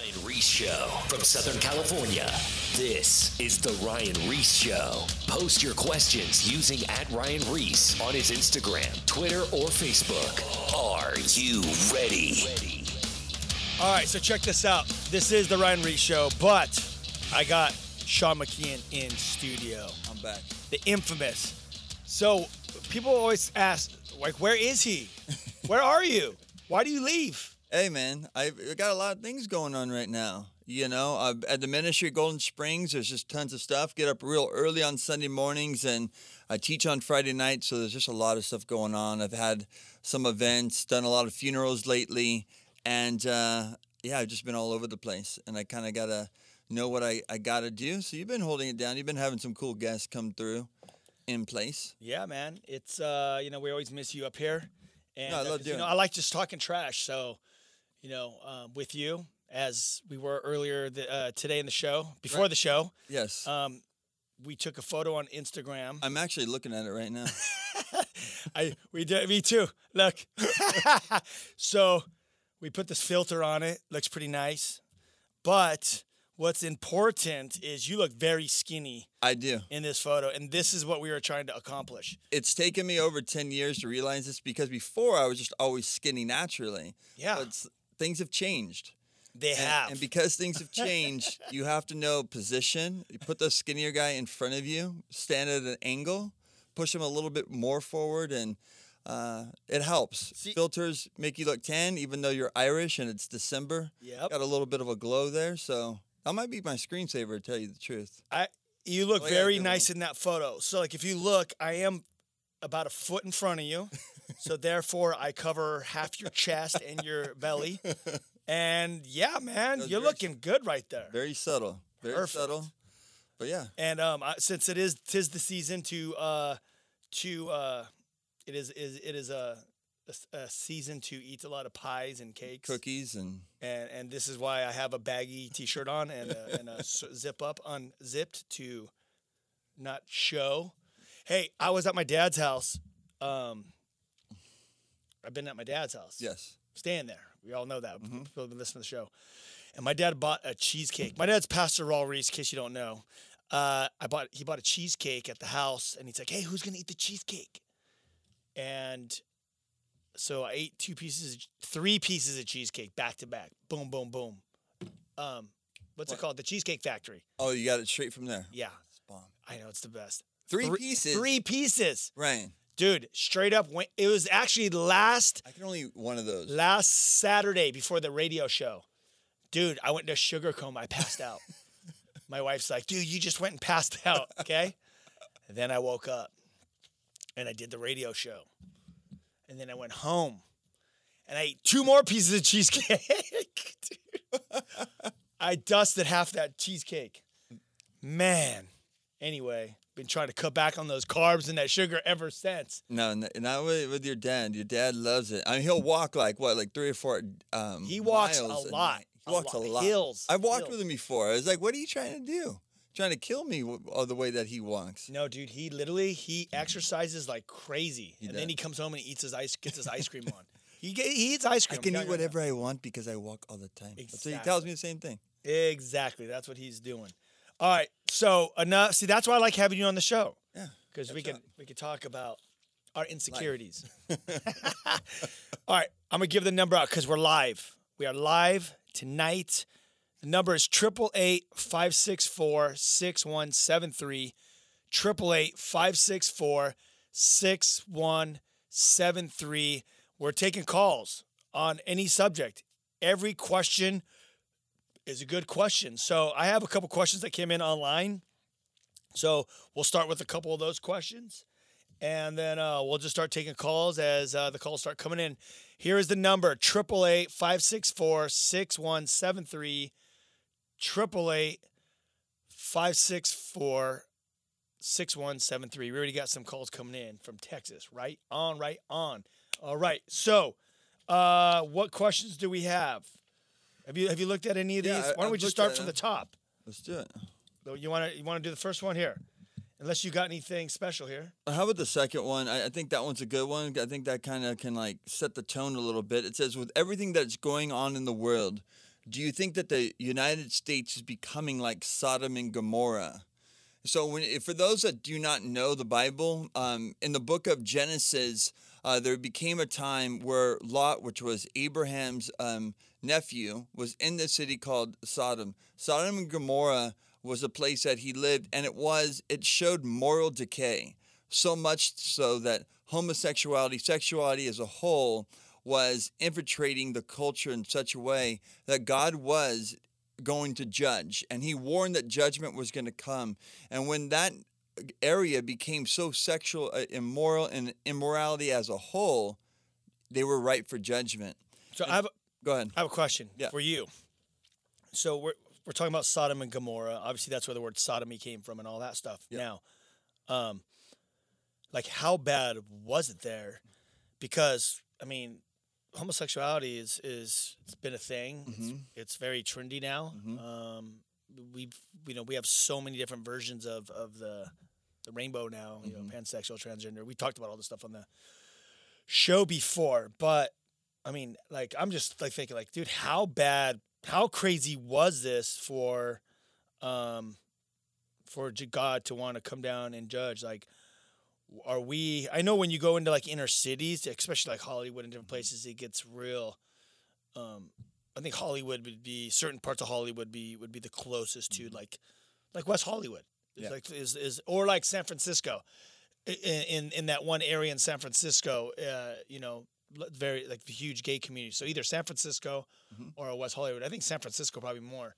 Ryan Ries Show from Southern California. This is The Ryan Ries Show. Post your questions using at Ryan Ries on his Instagram, Twitter, or Facebook. Are you ready? All right, so check this out. This is the Ryan Ries Show, but I got Sean McKeehan in studio. I'm back. The infamous. So people always ask, like, where is he? Where are you? Why do you leave? Hey, man, I've got a lot of things going on right now. You know, uh, at the ministry at Golden Springs, there's just tons of stuff. Get up real early on Sunday mornings, and I teach on Friday night, so there's just a lot of stuff going on. I've had some events, done a lot of funerals lately, and uh, yeah, I've just been all over the place. And I kind of got to know what I, I got to do. So you've been holding it down. You've been having some cool guests come through in place. Yeah, man. It's uh, you know, we always miss you up here. And No, I uh, love 'cause, you know. I like just talking trash. So, you know, um, with you as we were earlier the, uh, today in the show, before Right. the show, Yes. um, we took a photo on Instagram. I'm actually looking at it right now. I we did me too. Look. so we put this filter on it. Looks pretty nice. But what's important is you look very skinny I do. in this photo, and this is what we were trying to accomplish. it's taken me over 10 years to realize this because before I was just always skinny naturally. Yeah. But things have changed. They And, have. and because things have changed, you have to know position. You put the skinnier guy in front of you, stand at an angle, push him a little bit more forward, and uh, it helps. See- Filters make you look tan, even though you're Irish and it's December. Yep. Got a little bit of a glow there. So that might be my screensaver, to tell you the truth. I you look Oh, very good nice in that photo. So like if you look, I am about a foot in front of you. so therefore I cover half your chest and your belly. And yeah, man, you're looking good right there. Very subtle. Very Perfect. subtle. But yeah. And um, I, since it is tis the season to uh, to uh, it is is it is a, a a season to eat a lot of pies and cakes. Cookies and And and this is why I have a baggy T-shirt on and a, and a zip up unzipped to not show. Hey, I was at my dad's house. Um, I've been at my dad's house. yes. staying there. We all know that. People have been listening to the show. And my dad bought a cheesecake. My dad's Pastor Raul Ries, in case you don't know. Uh, I bought he bought a cheesecake at the house, and he's like, "Hey, who's gonna eat the cheesecake?" And so I ate two pieces, three pieces of cheesecake back to back. Boom, boom, boom. Um, what's it called? The Cheesecake Factory. Oh, you got it straight from there. Yeah, It's bomb. I know it's the best. Three Three- pieces. Three pieces, Ryan, dude. Straight up, went, it was actually last I can only eat one of those. last Saturday before the radio show, dude, I went to sugar coma. I passed out. My wife's like, dude, you just went and passed out. Okay. And then I woke up and I did the radio show. And then I went home and I ate two more pieces of cheesecake. dude. I dusted half that cheesecake. Man. Anyway, been trying to cut back on those carbs and that sugar ever since. No, not with, with your dad. Your dad loves it. I mean, he'll walk like what, like three or four. Um, He walks a miles lot, a He walks a lot. lot. Hills, I've walked hills. with him before. I was like, "What are you trying to do? Trying to kill me all the way that he walks?" No, dude, he literally he exercises like crazy, He and then he comes home and he eats his ice, gets his ice cream on. He get, he eats ice I cream. can eat whatever I want because I walk all the time. So he tells me the same thing. Exactly, that's what he's doing. All right, so enough. See, that's why I like having you on the show Yeah. because we can we can talk about our insecurities. All right, I'm gonna give the number out because we're live. We are live tonight. The number is triple eight five six four six one seven three. Triple eight five six four six one seven three. We're taking calls on any subject. Every question is a good question. So I have a couple questions that came in online. So we'll start with a couple of those questions, and then uh, we'll just start taking calls as uh, the calls start coming in. Here is the number: triple eight five six four six one seven three. Triple eight five six four six one seven three. We already got some calls coming in from Texas. Right on, right on. All right. So, uh, what questions do we have? Have you have you looked at any of these? Yeah, Why don't we I've just start from the top? Let's do it. So You want to you want to do the first one here, unless you got anything special here. How about the second one? I, I think that one's a good one. I think that kind of can like set the tone a little bit. It says, "With everything that's going on in the world, do you think that the United States is becoming like Sodom and Gomorrah? So, when, for those that do not know the Bible, um, in the book of Genesis, uh, there became a time where Lot, which was Abraham's um, nephew, was in the city called Sodom. Sodom and Gomorrah was a place that he lived, and it was it showed moral decay so much so that homosexuality, sexuality as a whole, was infiltrating the culture in such a way that God was going to judge. And he warned that judgment was going to come. And when that area became so sexual, uh, immoral, and immorality as a whole, they were ripe for judgment. So I have, Go ahead. I have a question Yeah. for you. So we're we're talking about Sodom and Gomorrah. Obviously, that's where the word sodomy came from and all that stuff. Now, um, like how bad was it there? Because I mean, homosexuality is is it's been a thing. It's, it's very trendy now. Um, we've you know we have so many different versions of of the the rainbow now. You know, pansexual, transgender. We talked about all this stuff on the show before, but I mean, like I'm just like thinking, like, dude, how bad, how crazy was this for, um, for God to want to come down and judge? Like, are we? I know when you go into like inner cities, especially like Hollywood and different places, it gets real. Um, I think Hollywood would be certain parts of Hollywood be would be the closest to like, like West Hollywood. Is Yeah. like is is or like San Francisco, in in, in that one area in San Francisco. Uh, you know, very like the huge gay community. So either San Francisco or West Hollywood. I think San Francisco probably more.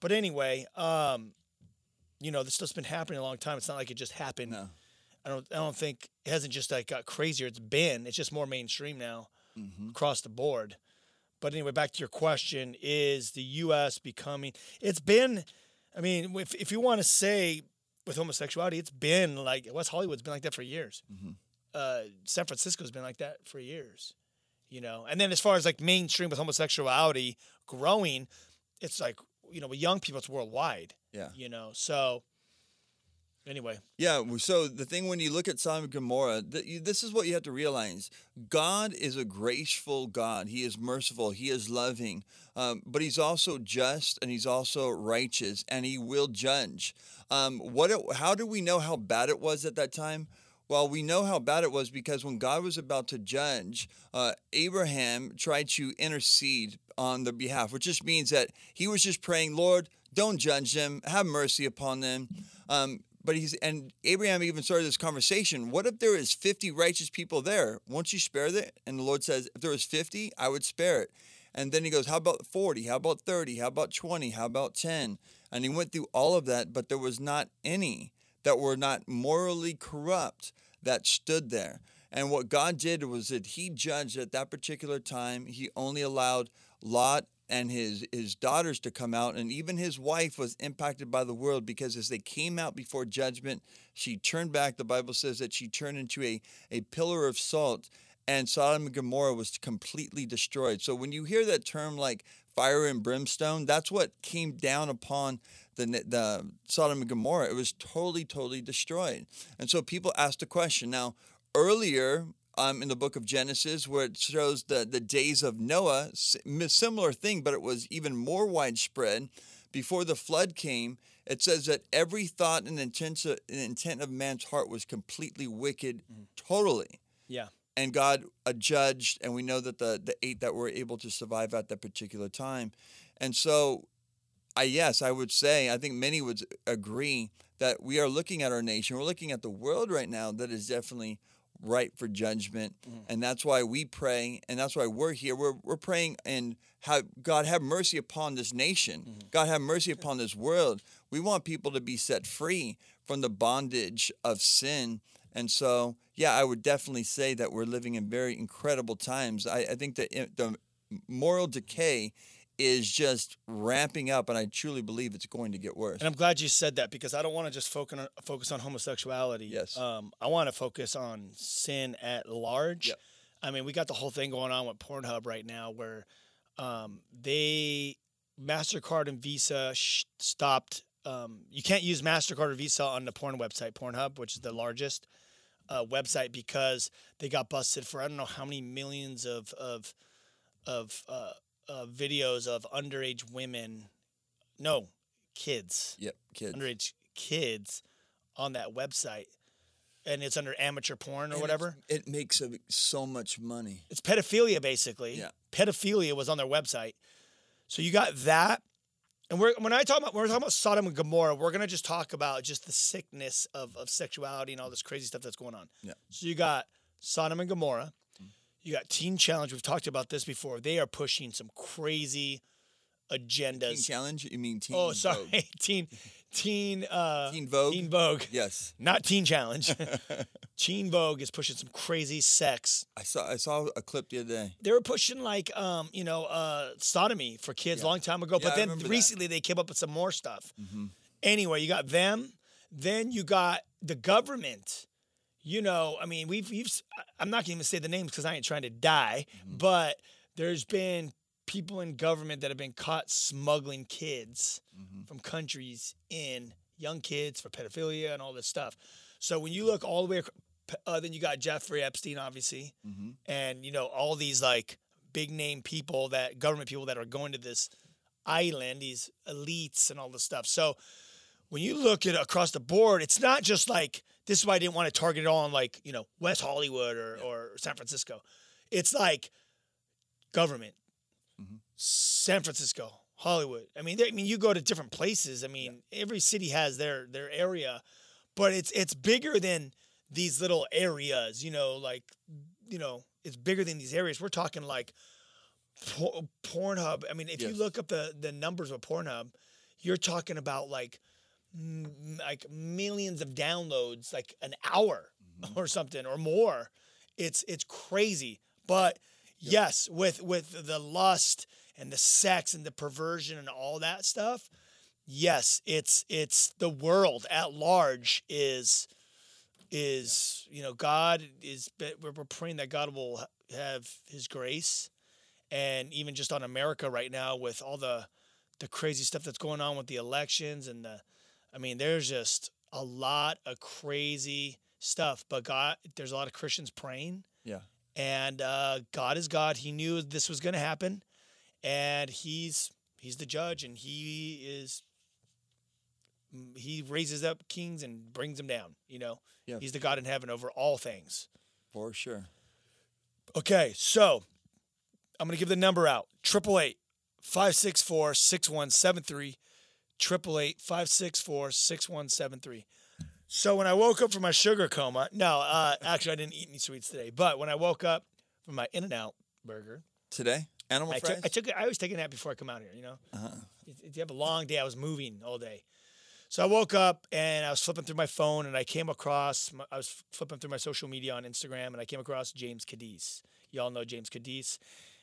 But anyway, um, you know, this stuff's been happening a long time. It's not like it just happened. No. I don't. I don't think it hasn't just like got crazier. It's been. It's just more mainstream now, across the board. But anyway, back to your question: Is the U.S. becoming? It's been. I mean, if if you want to say with homosexuality, it's been like West Hollywood's been like that for years. Uh, San Francisco's been like that for years. You know, and then as far as like mainstream with homosexuality growing, it's like you know with young people, it's worldwide. Yeah. You know, so anyway, Yeah, so the thing when you look at Sodom and Gomorrah, this is what you have to realize. God is a graceful God. He is merciful. He is loving. Um, but he's also just and he's also righteous and he will judge. Um, what? It, how do we know how bad it was at that time? Well, we know how bad it was because when God was about to judge, uh, Abraham tried to intercede on their behalf, which just means that he was just praying, Lord, don't judge them, have mercy upon them. Um, but he's and Abraham even started this conversation. What if there is 50 righteous people there? Won't you spare that? And the Lord says, if there was 50, I would spare it. And then he goes, How about 40? How about 30? How about 20? How about 10? And he went through all of that, but there was not any that were not morally corrupt that stood there. And what God did was that he judged at that particular time, he only allowed Lot and his his daughters to come out and even his wife was impacted by the world because as they came out before judgment she turned back the bible says that she turned into a, a pillar of salt and sodom and gomorrah was completely destroyed. So when you hear that term like fire and brimstone that's what came down upon the, the sodom and gomorrah. It was totally totally destroyed. And so people asked the question. Now earlier um, in the book of Genesis, where it shows the, the days of Noah, similar thing, but it was even more widespread. Before the flood came, it says that every thought and intent, and intent of man's heart was completely wicked, totally. yeah. And God adjudged, and we know that the, the eight that were able to survive at that particular time. And so, I yes, I would say, I think many would agree that we are looking at our nation, we're looking at the world right now that is definitely ripe for judgment. Mm. And that's why we pray, and that's why we're here. We're, we're praying and have God have mercy upon this nation. Mm-hmm. God have mercy upon this world. We want people to be set free from the bondage of sin. And so, yeah, I would definitely say that we're living in very incredible times. I, I think that the moral decay is just ramping up, and I truly believe it's going to get worse. And I'm glad you said that because I don't want to just focus on focus on homosexuality. Yes. Um, I want to focus on sin at large. Yep. I mean, we got the whole thing going on with Pornhub right now, where um, they Mastercard and Visa sh- stopped. Um, you can't use Mastercard or Visa on the porn website, Pornhub, which is the largest uh, website, because they got busted for I don't know how many millions of of of uh, uh, videos of underage women, no, kids, Yep, kids. underage kids on that website, and it's under amateur porn or And whatever. It makes a- so much money. It's pedophilia, basically. Yeah. Pedophilia was on their website. So you got that. And we're, when I talk about when we're talking about Sodom and Gomorrah, we're gonna just talk about just the sickness of, of sexuality and all this crazy stuff that's going on. Yeah. So you got Sodom and Gomorrah. You got Teen Challenge. We've talked about this before. They are pushing some crazy agendas. Teen Challenge? You mean Teen oh, sorry, Vogue? Teen Teen uh, Teen Vogue? Teen Vogue. Yes. Not Teen Challenge. Teen Vogue is pushing some crazy sex I saw I saw a clip the other day. they were pushing like um you know uh sodomy for kids a long time ago Yeah, but then remember that. recently they came up with some more stuff Mm-hmm. anyway you got them then you got the government you know i mean we've, we've i'm not gonna even say the names because i ain't trying to die Mm-hmm. but there's been people in government that have been caught smuggling kids Mm-hmm. from countries in young kids for pedophilia and all this stuff so when you look all the way uh, then you got jeffrey epstein obviously Mm-hmm. and you know all these like big name people that government people that are going to this island these elites and all this stuff so when you look at across the board it's not just like this is why i didn't want to target it all on like you know west hollywood or, or san francisco. It's like government. Mm-hmm. San francisco hollywood. I mean i mean you go to different places. I mean every city has their their area but it's it's bigger than these little areas you know like you know it's bigger than these areas. We're talking like por- pornhub. I mean if you look up the the numbers of pornhub you're talking about like m- like millions of downloads like an hour mm-hmm. or something or more. It's it's crazy. But yes with with the lust and the sex and the perversion and all that stuff yes it's it's the world at large is is you know god is we're praying that god will have his grace. And even just on america right now with all the the crazy stuff that's going on with the elections and the i mean there's just a lot of crazy stuff but god there's a lot of christians praying Yeah. and uh, God is God. He knew this was going to happen, and he's he's the judge, and he is he raises up kings and brings them down. You know, Yeah. he's the God in heaven over all things. For sure. Okay, so I'm gonna give the number out: triple eight five six four six one seven three, triple eight five six four six one seven three. So when I woke up from my sugar coma, no, uh, actually I didn't eat any sweets today. But when I woke up from my In-N-Out burger, Today? Animal I fries? took, I took, I always take a nap before I come out here. You know, uh-huh. you have a long day, I was moving all day. So I woke up and I was flipping through my phone and I came across, my, I was flipping through my social media on Instagram and I came across James Cadiz. Y'all know James Cadiz.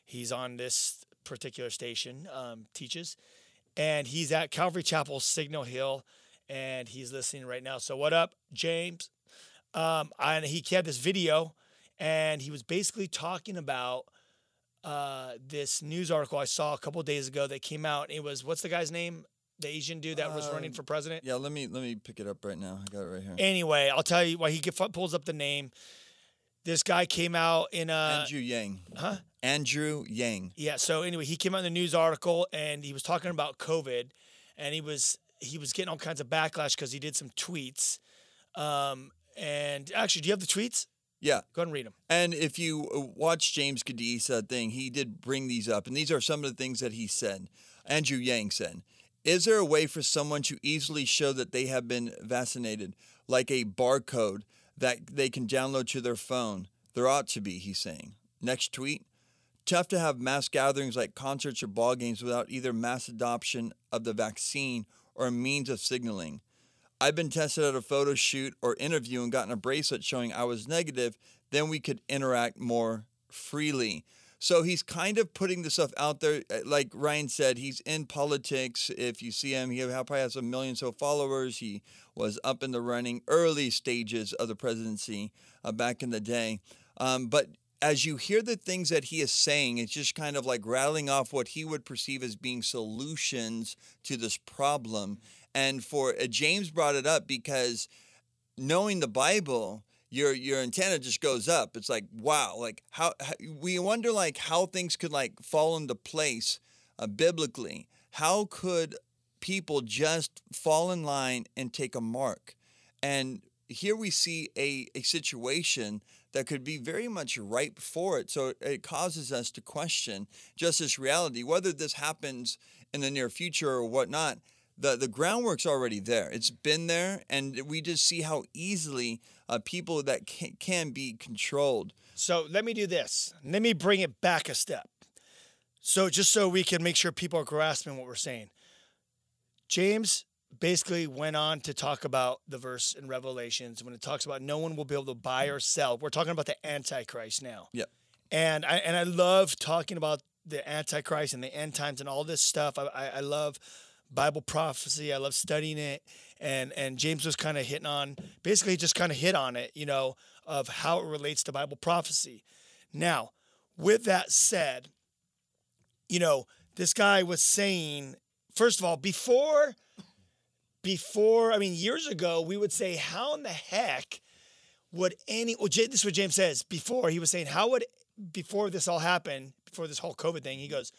He's on this particular station, um, teaches, and he's at Calvary Chapel, Signal Hill, and he's listening right now. So what up, James? Um, and he had this video and he was basically talking about uh, this news article I saw a couple days ago that came out. It was what's the guy's name? The Asian dude that was running Um, for president. Yeah, let me let me pick it up right now. I got it right here. Anyway, I'll tell you why he pulls up the name. This guy came out in uh Andrew Yang. huh? Andrew Yang. Yeah. So anyway, he came out in the news article and he was talking about COVID, and he was he was getting all kinds of backlash because he did some tweets. Um, and actually, do you have the tweets? Yeah. Go ahead and read them. And if you uh, watch James uh, thing, he did bring these up, and these are some of the things that he said. Andrew Yang said, "Is there a way for someone to easily show that they have been vaccinated, like a barcode that they can download to their phone? There ought to be," he's saying. Next tweet: Tough to have mass gatherings like concerts or ball games without either mass adoption of the vaccine or a means of signaling. I've been tested at a photo shoot or interview and gotten a bracelet showing I was negative, then we could interact more freely. So he's kind of putting the stuff out there. Uh, Like Ryan said, he's in politics. If you see him, he probably has a million so followers. He was up in the running early stages of the presidency uh, back in the day. Um, but as you hear the things that he is saying, it's just kind of like rattling off what he would perceive as being solutions to this problem. And for uh, James brought it up because knowing the Bible, your your antenna just goes up. It's like wow, like how, how we wonder like how things could like fall into place uh, biblically. How could people just fall in line and take a mark? And here we see a, a situation that could be very much ripe for it. So it causes us to question just this reality, whether this happens in the near future or whatnot. The, the groundwork's already there. It's been there, and we just see how easily uh, people that can, can be controlled. So let me do this. Let me bring it back a step. So just so we can make sure people are grasping what we're saying. James basically went on to talk about the verse in Revelations when it talks about no one will be able to buy or sell. We're talking about the Antichrist now. Yep. And I and I love talking about the Antichrist and the end times and all this stuff. I, I, I love Bible prophecy. I love studying it. And and James was kind of hitting on basically just kind of hit on it, you know, of how it relates to Bible prophecy. Now, with that said, you know, this guy was saying, first of all, before before, I mean, years ago, we would say, how in the heck would any, well, this is what James says before, he was saying, how would, before this all happened, before this whole COVID thing, he goes,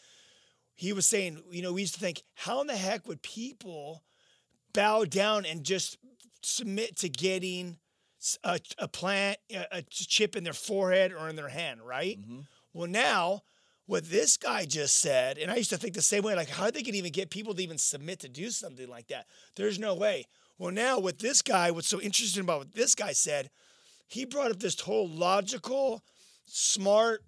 he was saying, you know, we used to think, how in the heck would people bow down and just submit to getting a, a plant, a, chip in their forehead or in their hand, right? Mm-hmm. Well, now what this guy just said, and I used to think the same way, like how they could even get people to even submit to do something like that. There's no way. Well, now with this guy, what's so interesting about what this guy said, he brought up this whole logical, smart,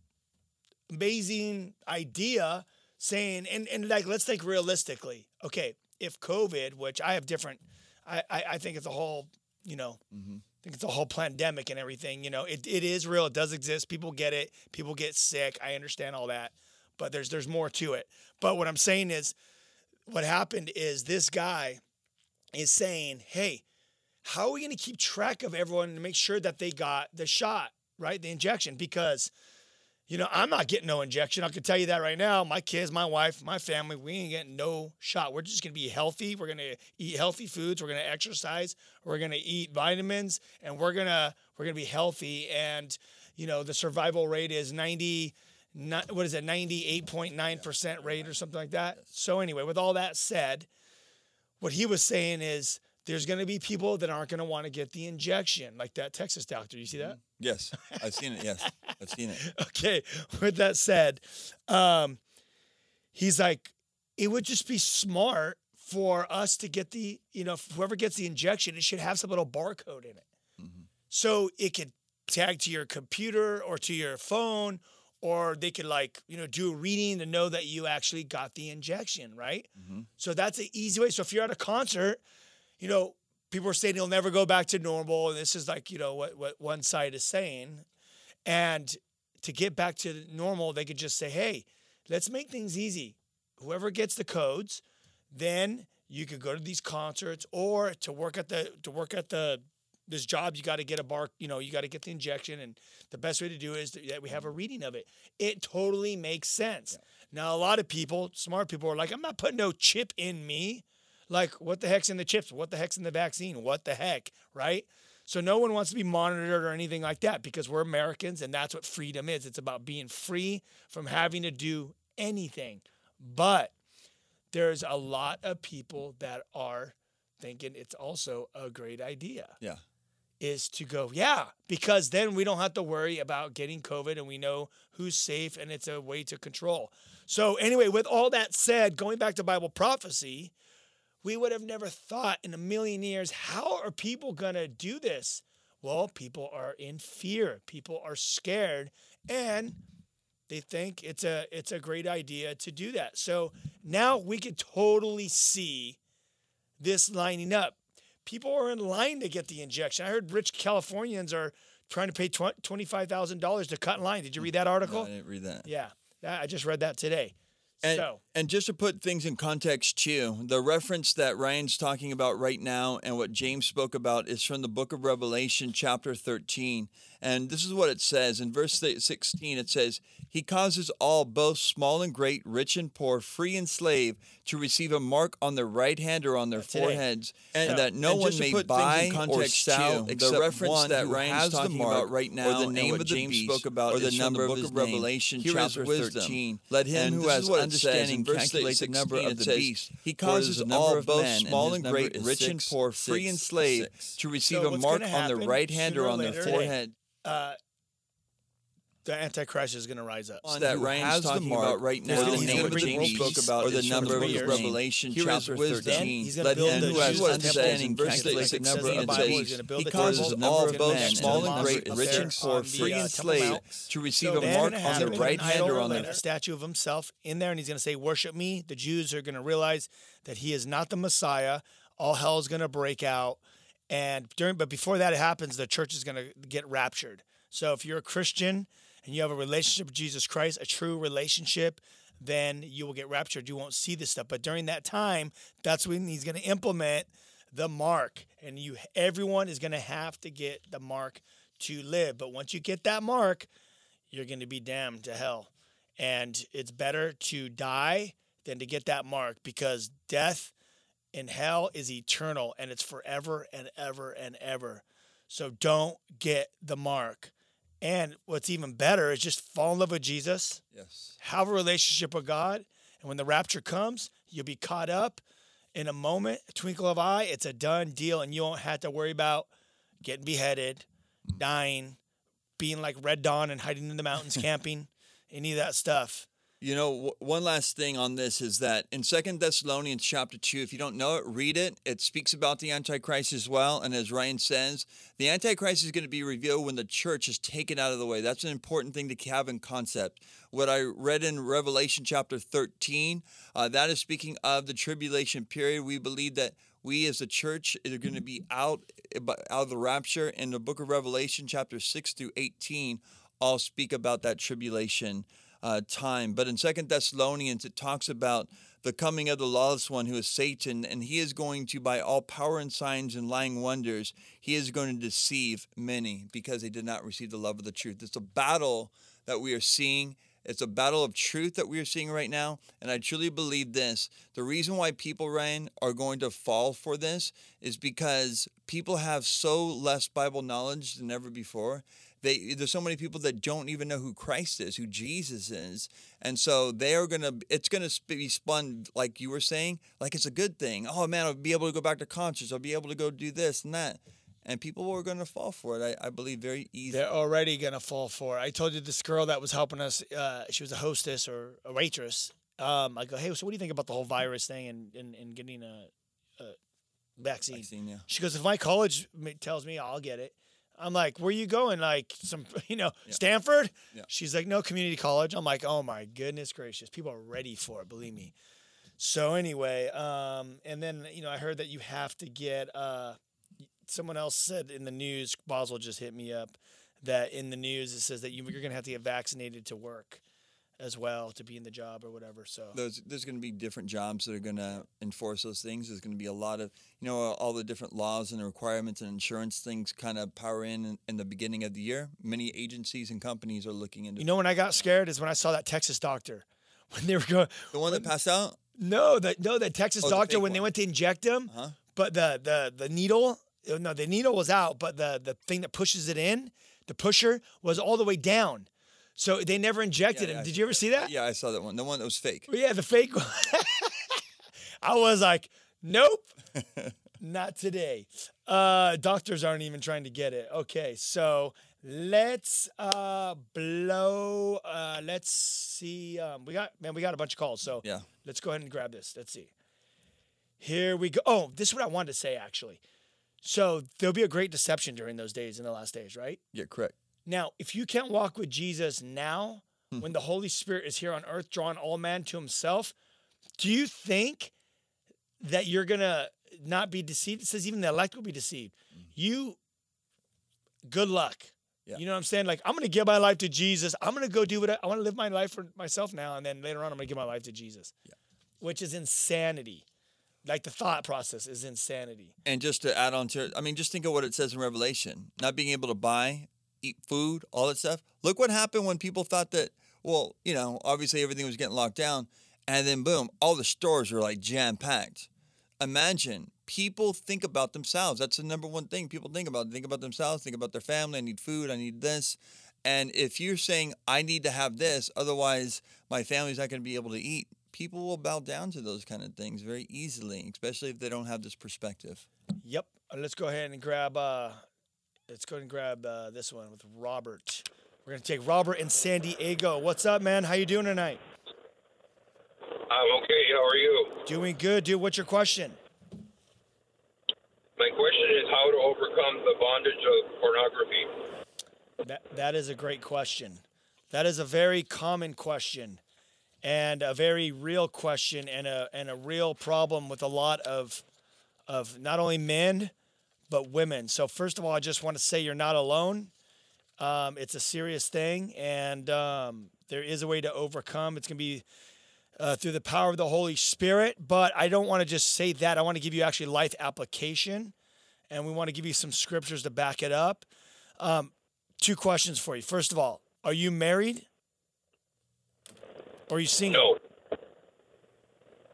amazing idea saying, and, and like, let's think realistically. Okay, if COVID, which I have different, I, I, I think it's a whole, you know, mm-hmm. Think it's a whole pandemic and everything. You know, it, it is real. It does exist. People get it. People get sick. I understand all that, but there's there's more to it. But what I'm saying is, what happened is this guy is saying, "Hey, how are we going to keep track of everyone to make sure that they got the shot, right? The injection because." You know, I'm not getting no injection. I can tell you that right now. My kids, my wife, my family, we ain't getting no shot. We're just gonna be healthy. We're gonna eat healthy foods. We're gonna exercise. We're gonna eat vitamins, and we're gonna we're gonna be healthy. And you know, the survival rate is 90. what is it? 98.9 percent rate or something like that. So anyway, with all that said, what he was saying is there's going to be people that aren't going to want to get the injection, like that Texas doctor. You see that? Yes, I've seen it. Yes, I've seen it. okay. With that said, um, he's like, it would just be smart for us to get the, you know, whoever gets the injection, it should have some little barcode in it. Mm-hmm. So it could tag to your computer or to your phone, or they could like, you know, do a reading to know that you actually got the injection, right? Mm-hmm. So that's an easy way. So if you're at a concert, you know, people are saying he'll never go back to normal. And this is like, you know, what, what one side is saying. And to get back to normal, they could just say, hey, let's make things easy. Whoever gets the codes, then you could go to these concerts or to work at the to work at the this job you got to get a bar you know you got to get the injection and the best way to do it is that we have a reading of it it totally makes sense yeah. now a lot of people smart people are like i'm not putting no chip in me like, what the heck's in the chips? What the heck's in the vaccine? What the heck, right? So no one wants to be monitored or anything like that because we're Americans and that's what freedom is. It's about being free from having to do anything. But there's a lot of people that are thinking it's also a great idea. Yeah. Is to go, yeah, because then we don't have to worry about getting COVID and we know who's safe and it's a way to control. So, anyway, with all that said, going back to Bible prophecy, we would have never thought in a million years how are people going to do this? Well, people are in fear. People are scared and they think it's a it's a great idea to do that. So now we can totally see this lining up. People are in line to get the injection. I heard rich Californians are trying to pay $25,000 to cut in line. Did you read that article? No, I didn't read that. Yeah. I just read that today. And, so. and just to put things in context too, the reference that Ryan's talking about right now and what James spoke about is from the book of Revelation, chapter 13. And this is what it says in verse 16 it says, He causes all, both small and great, rich and poor, free and slave, to receive a mark on their right hand or on their Today. foreheads, and, that uh, no and one may buy or sell too, except the reference one that who Ryan's has the talking mark about right or the name of the James beast spoke about or the number the of of. Revelation, Here chapter wisdom. 13. Let him who has is what it understanding says in verse calculate the number of the beast. He causes all, both small and great, rich and poor, free and slave, to receive a mark on their right hand or on their forehead. Uh, the Antichrist is going to rise up. One that who Ryan's has the talking mark about right now, the he's name of bring the world beast, peace or the number of 20 years. Revelation Here is chapter verse 13. 13. He's gonna Let build him the who has understanding calculate the it says number of Bible, the he's beast. gonna build He causes temple. all He's of men, small and great, rich and poor, free and Temple slave, to receive a mark on their right hand or on and their a statue of himself in there, and he's going to say, "Worship me." The Jews are going to realize that he is not the Messiah. All hell is going to break out, and during but before that happens, the church is going to get raptured. So if you're a Christian and you have a relationship with Jesus Christ, a true relationship, then you will get raptured. You won't see this stuff. But during that time, that's when he's going to implement the mark, and you everyone is going to have to get the mark to live. But once you get that mark, you're going to be damned to hell. And it's better to die than to get that mark because death in hell is eternal and it's forever and ever and ever. So don't get the mark. And what's even better is just fall in love with Jesus, Yes. have a relationship with God, and when the rapture comes, you'll be caught up in a moment, a twinkle of eye. It's a done deal, and you won't have to worry about getting beheaded, mm. dying, being like Red Dawn and hiding in the mountains, camping, any of that stuff. You know, w- one last thing on this is that in Second Thessalonians chapter two, if you don't know it, read it. It speaks about the Antichrist as well, and as Ryan says, the Antichrist is going to be revealed when the church is taken out of the way. That's an important thing to have in concept. What I read in Revelation chapter thirteen, uh, that is speaking of the tribulation period. We believe that we as a church are going to be out out of the rapture. In the book of Revelation, chapter six through eighteen, all speak about that tribulation uh, time. But in Second Thessalonians, it talks about the coming of the lawless one, who is Satan, and he is going to, by all power and signs and lying wonders, he is going to deceive many because they did not receive the love of the truth. It's a battle that we are seeing. It's a battle of truth that we are seeing right now. And I truly believe this. The reason why people, Ryan, are going to fall for this is because people have so less Bible knowledge than ever before. They, there's so many people that don't even know who Christ is, who Jesus is, and so they are gonna. It's gonna be spun like you were saying, like it's a good thing. Oh man, I'll be able to go back to concerts. I'll be able to go do this and that, and people are gonna fall for it. I, I believe very easily. They're already gonna fall for it. I told you this girl that was helping us. Uh, she was a hostess or a waitress. Um, I go, hey, so what do you think about the whole virus thing and and, and getting a, a vaccine? Vaccine, yeah. She goes, if my college tells me, I'll get it. I'm like, where you going? Like some, you know, Stanford? Yeah. She's like, no, community college. I'm like, oh my goodness gracious, people are ready for it. Believe me. So anyway, um, and then you know, I heard that you have to get. Uh, someone else said in the news. Boswell just hit me up that in the news it says that you, you're going to have to get vaccinated to work as well to be in the job or whatever. So There's, there's going to be different jobs that are going to enforce those things. There's going to be a lot of, you know, all the different laws and requirements and insurance things kind of power in, in the beginning of the year. Many agencies and companies are looking into you know when I got scared is when I saw that Texas doctor when they were going. the one that passed out. No, the no the Texas Oh, doctor fake when they went to inject him, Uh-huh. but the the the needle uh, no the needle was out, but the the thing that pushes it in, the pusher was all the way down. So they never injected Yeah, him. Did you ever see that? Yeah, I saw that one. The one that was fake. Yeah, the fake one. I was like, nope, not today. Uh, doctors aren't even trying to get it. Okay, so let's uh, blow. Uh, let's see. Um, we got man, we got a bunch of calls. So Yeah. let's go ahead and grab this. Let's see. Here we go. Oh, this is what I wanted to say actually. So there'll be a great deception during those days in the last days, right? Yeah, correct. Now, if you can't walk with Jesus now, hmm. when the Holy Spirit is here on earth, drawing all man to himself, do you think that you're going to not be deceived? It says even the elect will be deceived. Hmm. You, good luck. Yeah. You know what I'm saying? Like, I'm going to give my life to Jesus. I'm going to go do what I, I want to live my life for myself now. And then later on, I'm going to give my life to Jesus, Yeah. which is insanity. Like, the thought process is insanity. And just to add on to it, I mean, just think of what it says in Revelation: not being able to buy eat food, all that stuff. Look what happened when people thought that, well, you know, obviously everything was getting locked down. And then boom, all the stores were like jam packed. Imagine people think about themselves. That's the number one thing people think about. They think about themselves, think about their family. I need food, I need this. And if you're saying, I need to have this, otherwise my family's not going to be able to eat, people will bow down to those kind of things very easily, especially if they don't have this perspective. Yep. Let's go ahead and grab. Uh, let's go ahead and grab uh, this one with Robert. We're gonna take Robert in San Diego. What's up, man? How you doing tonight? I'm okay. How are you? Doing good, dude. What's your question? My question is how to overcome the bondage of pornography. That that is a great question. That is a very common question, and a very real question, and a and a real problem with a lot of of not only men but women. So first of all, I just want to say you're not alone. Um, it's a serious thing, and um, there is a way to overcome. It's gonna be uh, through the power of the Holy Spirit. But I don't want to just say that. I want to give you actually life application, and we want to give you some scriptures to back it up. Um, two questions for you. First of all, are you married? Or are you single? No.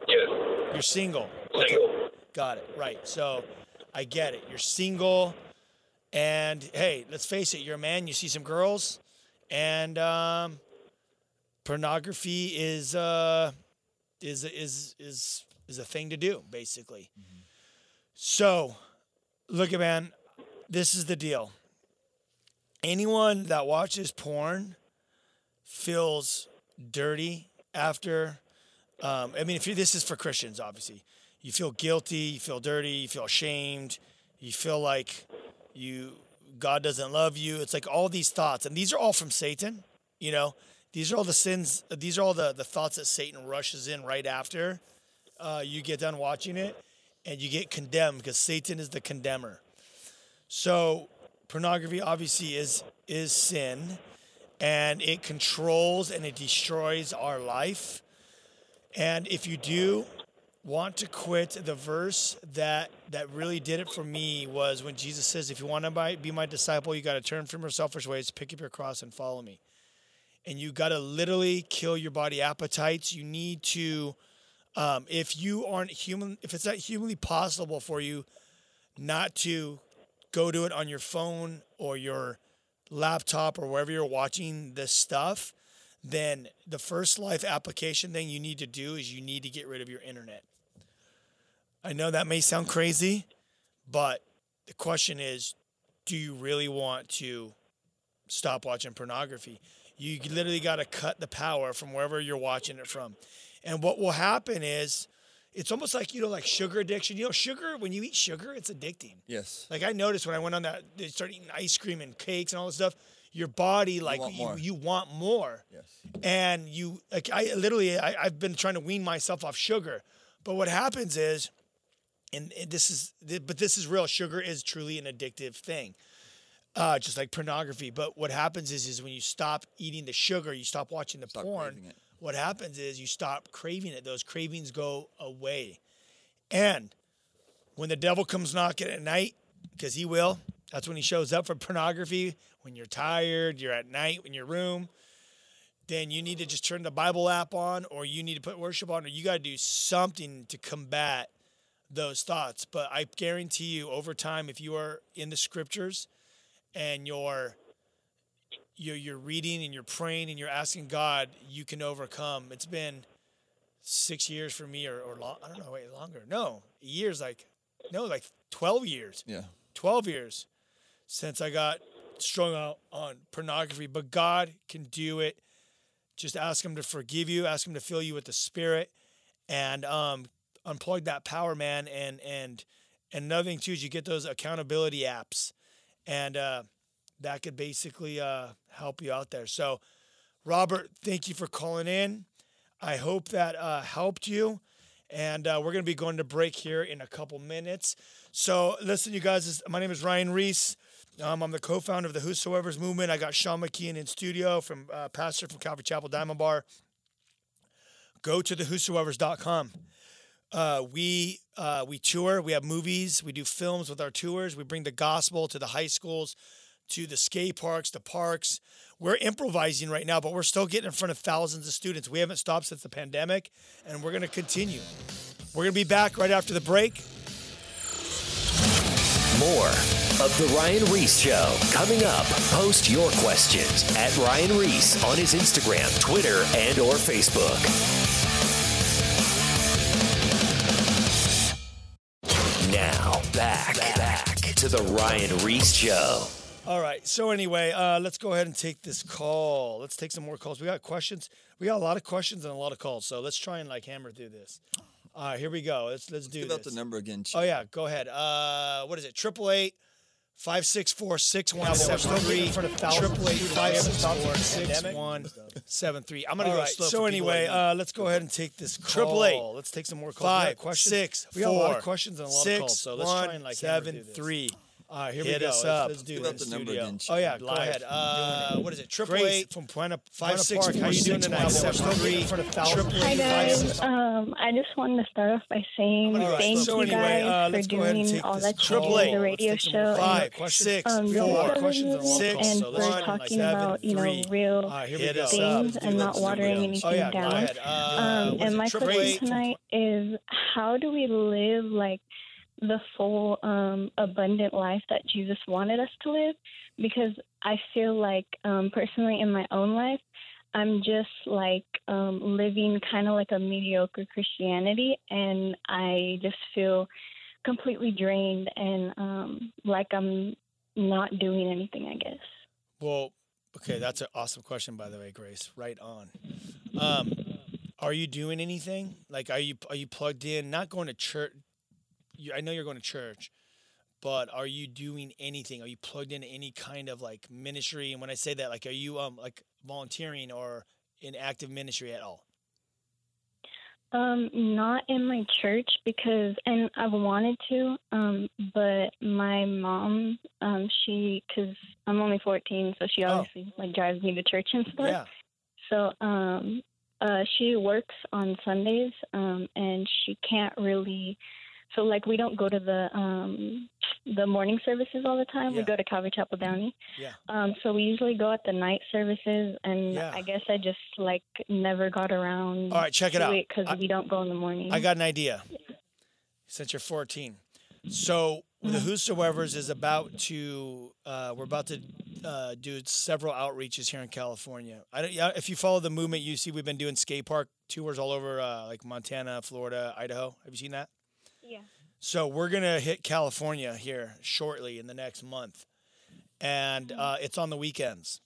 Yes. You're single. Single. Got it. Right. So I get it. You're single. And hey, let's face it, you're a man, you see some girls, and um, pornography is uh, is is is is a thing to do, basically. So, look at man, this is the deal. Anyone that watches porn feels dirty after. Um, I mean, if you, this is for Christians, obviously, you feel guilty, you feel dirty, you feel ashamed, you feel like you God doesn't love you. It's like all these thoughts, and these are all from Satan. You know, these are all the sins. These are all the the thoughts that Satan rushes in right after uh, you get done watching it, and you get condemned because Satan is the condemner. So pornography obviously is is sin, and it controls and it destroys our life. And if you do want to quit, the verse that that really did it for me was when Jesus says, "If you want to be my disciple, you got to turn from your selfish ways, pick up your cross, and follow me." And you got to literally kill your body appetites. You need to, um, if you aren't human, if it's not humanly possible for you, not to go to it on your phone or your laptop or wherever you're watching this stuff, then the first life application thing you need to do is you need to get rid of your internet. I know that may sound crazy, but the question is do you really want to stop watching pornography? You literally got to cut the power from wherever you're watching it from. And what will happen is it's almost like, you know, like sugar addiction. You know, sugar, when you eat sugar, it's addicting. Yes. Like I noticed when I went on that, they started eating ice cream and cakes and all this stuff. Your body, like want you, you want more, Yes. and you like I literally I, I've been trying to wean myself off sugar, but what happens is, and, this is but this is real. Sugar is truly an addictive thing, uh, just like pornography. But what happens is is when you stop eating the sugar, you stop watching the Stop porn. What happens is you stop craving it. Those cravings go away, and when the devil comes knocking at night, because he will, that's when he shows up for pornography. When you're tired, you're at night in your room, then you need to just turn the Bible app on, or you need to put worship on, or you got to do something to combat those thoughts. But I guarantee you, over time, if you are in the scriptures and you're you're, you're reading and you're praying and you're asking God, you can overcome. It's been six years for me, or, or long, I don't know, wait, longer. No, years like, no, like 12 years. Yeah. 12 years since I got strung out on pornography, but God can do it. Just ask Him to forgive you, ask Him to fill you with the Spirit, and um, unplug that power, man. And and and another thing too is you get those accountability apps, and uh, that could basically uh, help you out there. So, Robert, thank you for calling in. I hope that uh, helped you. And uh, we're going to be going to break here in a couple minutes. So, listen, you guys, my name is Ryan Ries. Um, I'm the co founder of the Whosoever's Movement. I got Sean McKeehan in studio from uh, pastor from Calvary Chapel Diamond Bar. Go to the whosoever's.com. Uh, we uh, we tour. We have movies. We do films with our tours. We bring the gospel to the high schools, to the skate parks, the parks. We're improvising right now, but we're still getting in front of thousands of students. We haven't stopped since the pandemic, and we're going to continue. We're going to be back right after the break. More of The Ryan Ries Show coming up. Post your questions at Ryan Ries on his Instagram, Twitter, and or Facebook. To The Ryan Ries Show. All right. So anyway, uh, let's go ahead and take this call. Let's take some more calls. We got questions. We got a lot of questions and a lot of calls. So let's try and like hammer through this. All right, here we go. Let's let's do Give this. out the number again. Chief. Oh yeah, go ahead. Uh, what is it? Triple eight. Five six four six one seven three. Triple eight five six four six one seven three. I'm gonna All go right, slow. So anyway, uh, let's go ahead and take this call. Triple eight. Let's take some more calls. Five, We questions. six, we got a lot of questions and a lot six, of calls. So let's one, try and like seven three. All right, here Hit we go. us Let's- up. Let's do Give it out the number studio. again, Oh yeah, go Live. ahead. Uh, what is it? Triple Grace eight from Buena five Buena six Park. four How you doing tonight? one Seven seven three. three. Triple Hi eight five guys. Um, I just wanted to start off by saying All right, thank so you anyway, guys uh, for let's go ahead and doing all that you call. do on the radio take some more show Five, and six, um, four, the questions of and it, calls. and So for let's try and, like, talking about you know real All right, here we Hit go. us things and not watering anything Oh down. go ahead. Uh, Um, and my question tonight is how do we live like the full um, abundant life that Jesus wanted us to live? Because I feel like um, personally in my own life, I'm just like um, living kind of like a mediocre Christianity, and I just feel completely drained and um, like I'm not doing anything. I guess. Well, okay, that's an awesome question, by the way, Grace. Right on. Um, are you doing anything? Like, are you are you plugged in? Not going to church. You, I know you're going to church, but are you doing anything? Are you plugged into any kind of like ministry? And when I say that, like, are you um like volunteering or in active ministry at all? Um, not in my church because, and I've wanted to, um, but my mom, um, she, cause I'm only 14, so she Oh. obviously like drives me to church and stuff. Yeah. So, um, uh, she works on Sundays, um, and she can't really. So, like, we don't go to the um, the morning services all the time. Yeah. We go to Calvary Chapel Downey. Yeah. Um, so we usually go at the night services, and Yeah. I guess I just like never got around All right, check it out. because we don't go in the morning. I got an idea. Since you're 14, so the Whosoever's is about to. Uh, we're about to uh, do several outreaches here in California. I don't, yeah, if you follow the movement, you see we've been doing skate park tours all over, uh, like Montana, Florida, Idaho. Have you seen that? Yeah. So we're gonna hit California here shortly in the next month, and uh, it's on the weekends.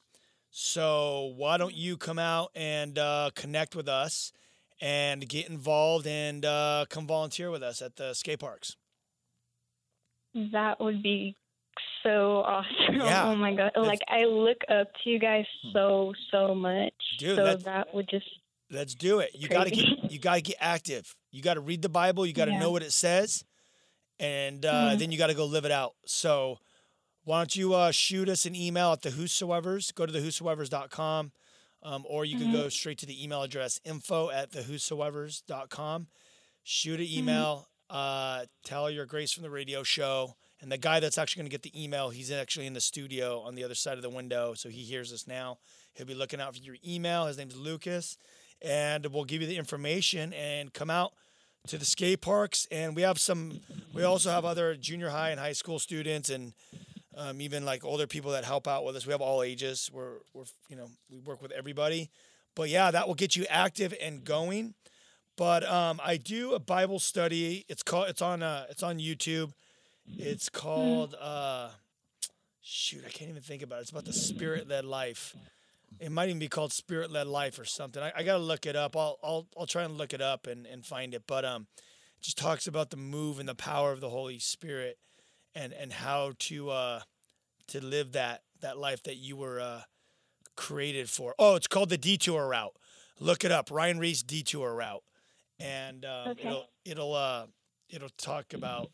So why don't you come out and uh, connect with us and get involved and uh, come volunteer with us at the skate parks? That would be so awesome. Yeah. Oh my god. Like I look up to you guys so so much. Dude, so that's- that would just Let's do it. You gotta get you gotta get active. You gotta read the Bible. You gotta Yeah. know what it says, and uh, Mhm. then you gotta go live it out. So why don't you uh, shoot us an email at the Whosoever's? Go to the Whosoever's.com, um, or you can go straight to the email address info at the Whosoever's.com. Shoot an email. Uh, tell your Grace from the radio show. And the guy that's actually going to get the email, he's actually in the studio on the other side of the window, so he hears us now. He'll be looking out for your email. His name's Lucas, and we'll give you the information and come out to the skate parks. And we have some. We also have other junior high and high school students, and um, even like older people that help out with us. We have all ages. We're we're you know we work with everybody. But yeah, that will get you active and going. But um, I do a Bible study. It's called. It's on. Uh, it's on YouTube. It's called. Uh, shoot, I can't even think about it. It's about the spirit led life. It might even be called spirit led life or something. I, I gotta look it up. I'll I'll I'll try and look it up and, and find it. But um, it just talks about the move and the power of the Holy Spirit, and and how to uh to live that that life that you were uh created for. Oh, it's called the detour route. Look it up, Ryan Ries detour route, and um, Okay. it'll it'll uh it'll talk about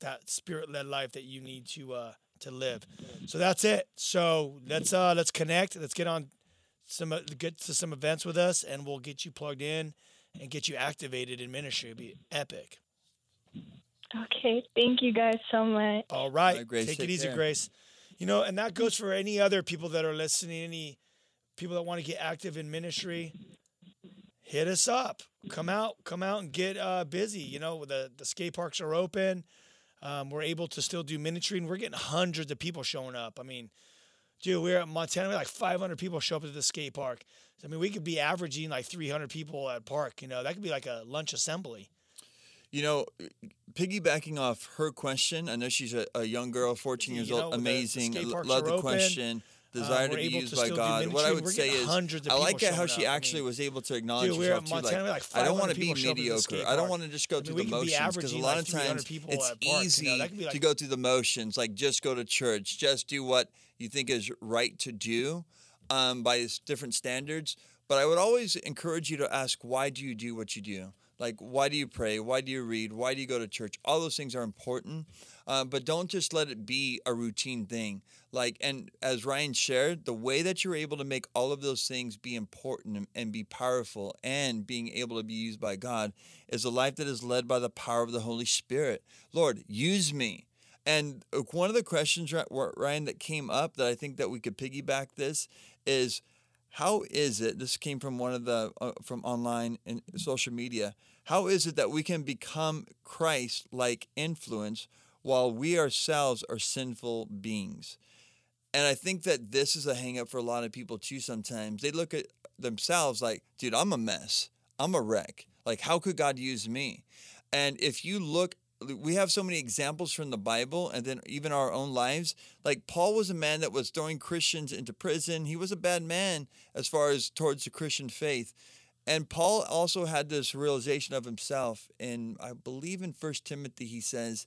that spirit led life that you need to uh to live. So that's it. So let's uh let's connect. Let's get on some uh, get to some events with us, and we'll get you plugged in and get you activated in ministry. It'll be epic. Okay. Thank you guys so much. All right, right, Grace, take it easy, care. Grace. You know, and that goes for any other people that are listening, any people that want to get active in ministry. Hit us up. Come out, come out and get uh, busy. You know, the the skate parks are open. Um, we're able to still do ministry, and we're getting hundreds of people showing up. I mean, dude, we're at Montana. We like 500 people show up at the skate park. I mean, we could be averaging like 300 people at park. You know, that could be like a lunch assembly. You know, piggybacking off her question, I know she's a, a young girl, 14 years You know, old, the- the amazing. l- love the open. question. Desire we're to be used to by God. What I would We're say is, I like it how she up. I actually mean, was able to acknowledge dude, herself at too. Like, like I don't want to be people show up at the mediocre. I don't want to just go I mean, through the motions because a lot like, of times it's park, you know, easy be to go through the motions. Like just go to church, just do what you think is right to do um, by different standards. But I would always encourage you to ask, why do you do what you do? Like, why do you pray? Why do you read? Why do you go to church? All those things are important, uh, but don't just let it be a routine thing. Like, and as Ryan shared, the way that you're able to make all of those things be important and, be powerful and being able to be used by God is a life that is led by the power of the Holy Spirit. Lord, use me. And uh, one of the questions, Ry- Ryan, that came up that I think that we could piggyback this is, how is it? This came from one of the uh, from online and social media. How is it that we can become Christ-like influence while we ourselves are sinful beings? And I think that this is a hang up for a lot of people too sometimes. They look at themselves like, dude, I'm a mess. I'm a wreck. Like, how could God use me? And if you look, we have so many examples from the Bible and then even our own lives. Like, Paul was a man that was throwing Christians into prison. He was a bad man as far as towards the Christian faith. And Paul also had this realization of himself. And I believe in First Timothy, he says,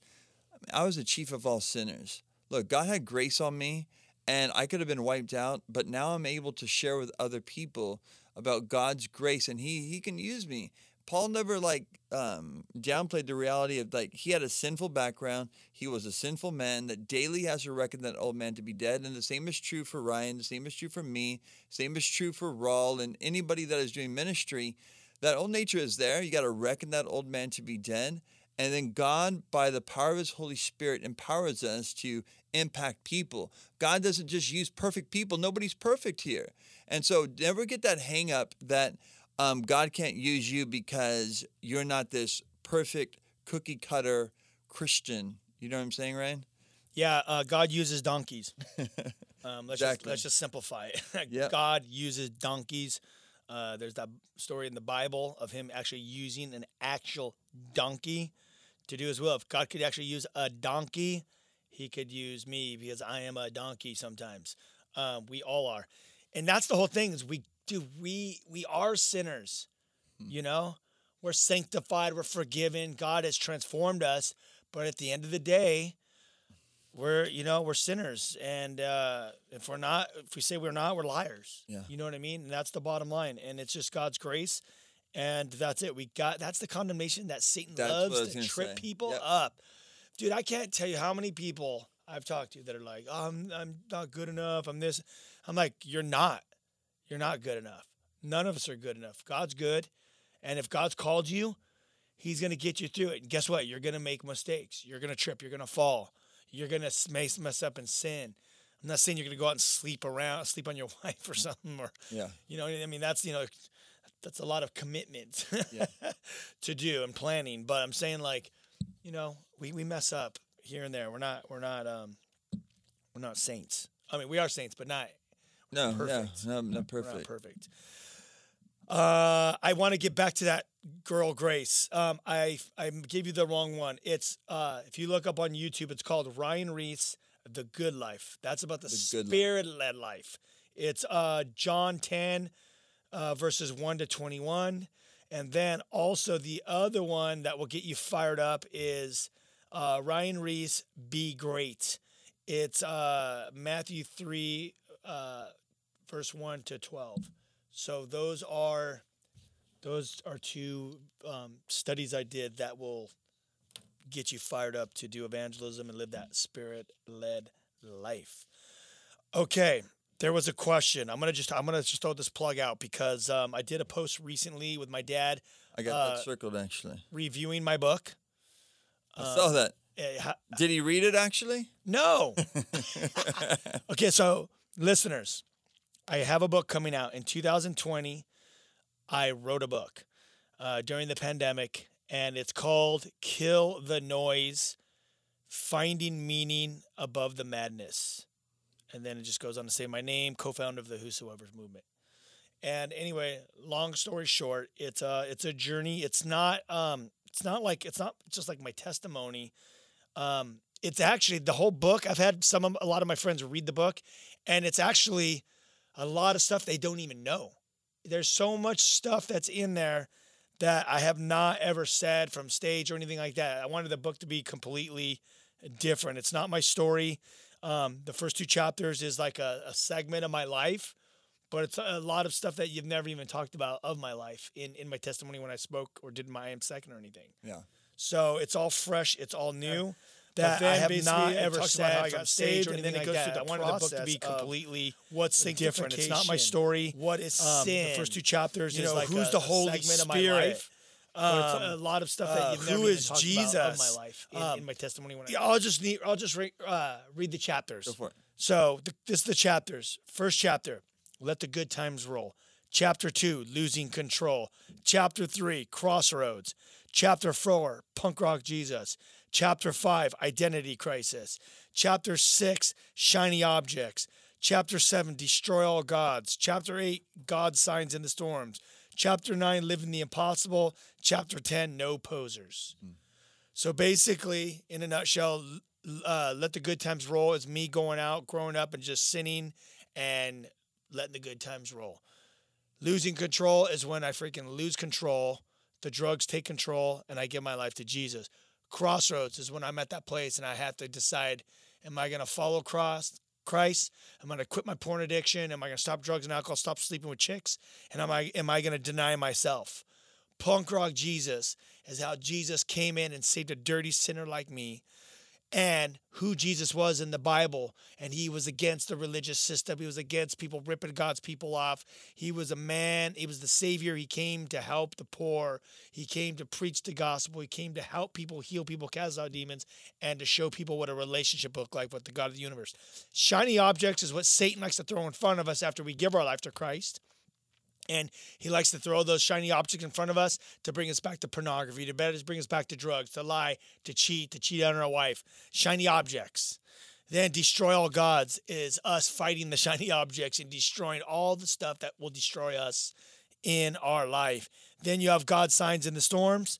I was the chief of all sinners. Look, God had grace on me and I could have been wiped out, but now I'm able to share with other people about God's grace and he he can use me. Paul never like um, downplayed the reality of like he had a sinful background. He was a sinful man that daily has to reckon that old man to be dead. And the same is true for Ryan. The same is true for me. Same is true for Raul and anybody that is doing ministry. That old nature is there. You got to reckon that old man to be dead. And then God, by the power of His Holy Spirit, empowers us to impact people. God doesn't just use perfect people. Nobody's perfect here. And so never get that hang up that um, God can't use you because you're not this perfect cookie cutter Christian. You know what I'm saying, Ryan? Yeah, uh, God uses donkeys. Um, let's just Exactly. let's just simplify it. Yep. God uses donkeys. Uh, there's that story in the Bible of him actually using an actual donkey to do his will. If God could actually use a donkey, he could use me because I am a donkey sometimes. Um, we all are, and that's the whole thing. Is we do we we are sinners, you know. We're sanctified. We're forgiven. God has transformed us. But at the end of the day, we're you know we're sinners and uh if we're not if we say we're not we're liars Yeah. you know what i mean and that's the bottom line and it's just god's grace and that's it. We got that's the condemnation that satan That's what I was loves to trip say. people Yep. up. Dude i can't tell you how many people i've talked to that are like oh, i'm i'm not good enough. I'm this. I'm like you're not. You're not good enough. None of us are good enough. God's good and if god's called you he's going to get you through it. And guess what? You're going to make mistakes. You're going to trip. You're going to fall. You're gonna mess mess up and sin. I'm not saying you're gonna go out and sleep around, sleep on your wife or something, or Yeah. you know, I mean that's you know, that's a lot of commitment Yeah. to do and planning. But I'm saying like, you know, we, we mess up here and there. We're not we're not um we're not saints. I mean we are saints, but not No, Perfect. no, no, not we're not perfect. perfect. Uh, I want to get back to that girl Grace. Um, I I gave you the wrong one. It's uh, if you look up on YouTube, it's called Ryan Ries, The Good Life. That's about the, The spirit-led life. It's uh, John ten, uh, verses one to twenty-one, and then also the other one that will get you fired up is uh, Ryan Ries, Be Great. It's uh, Matthew three, uh, verse one to twelve. So those are those are two um, studies I did that will get you fired up to do evangelism and live that spirit-led life. Okay, there was a question. I'm gonna just I'm gonna just throw this plug out because um, I did a post recently with my dad I got Uh, that circled actually. reviewing my book. I saw that. eh, Did he read it actually? no. okay, so listeners, I have a book coming out in 2020. I wrote a book uh, during the pandemic, and it's called "Kill the Noise: Finding Meaning Above the Madness." And then it just goes on to say my name, co-founder of the Whosoever's movement. And anyway, long story short, it's a it's a journey. It's not um it's not like it's not just like my testimony. Um it's actually the whole book. I've had some of a lot of my friends read the book and it's actually a lot of stuff they don't even know. There's so much stuff that's in there that I have not ever said from stage or anything like that. I wanted the book to be completely different. It's not my story. Um, the first two chapters is like a, a segment of my life but it's a lot of stuff that you've never even talked about of my life in, in my testimony when I spoke or did my I am second or anything. Yeah. So it's all fresh, it's all new. That then I have not ever said I from got stage saved, or and anything then it like goes that. through I the wanted the book to be completely what's different. It's not my story. what is Um, sin, The first two chapters you is know, like who's a, the Holy segment of my Spirit, life. But it's um, a lot of stuff uh, that you've never who even is talked about of my life in, Um, in my testimony. When I, yeah, I'll just need, I'll just re, uh, read the chapters. Go for it. So the, this is the chapters. First chapter, let the good times roll. Chapter two, losing control. Chapter three, crossroads. Chapter four, punk rock Jesus. Chapter five, identity crisis. Chapter six, shiny objects. Chapter seven, destroy all gods. Chapter eight, God signs in the storms. Chapter nine, living the impossible. Chapter 10, no posers. So basically, in a nutshell, uh, let the good times roll is me going out, growing up, and just sinning and letting the good times roll. Losing control is when I freaking lose control, the drugs take control, and I give my life to Jesus. Crossroads is when I'm at that place and I have to decide: Am I going to follow cross Christ? Am I going to quit my porn addiction? Am I going to stop drugs and alcohol? Stop sleeping with chicks? And am I am I going to deny myself? Punk rock Jesus is how Jesus came in and saved a dirty sinner like me and who Jesus was in the Bible. And he was against the religious system. He was against people ripping God's people off. He was a man. He was the Savior. He came to help the poor. He came to preach the gospel. He came to help people, heal people, cast out demons, and to show people what a relationship looked like with the God of the universe. Shiny objects is what Satan likes to throw in front of us after we give our life to Christ. And he likes to throw those shiny objects in front of us to bring us back to pornography, to better bring us back to drugs, to lie, to cheat, to cheat on our wife. Shiny objects. Then destroy all gods is us fighting the shiny objects and destroying all the stuff that will destroy us in our life. Then you have God signs in the storms.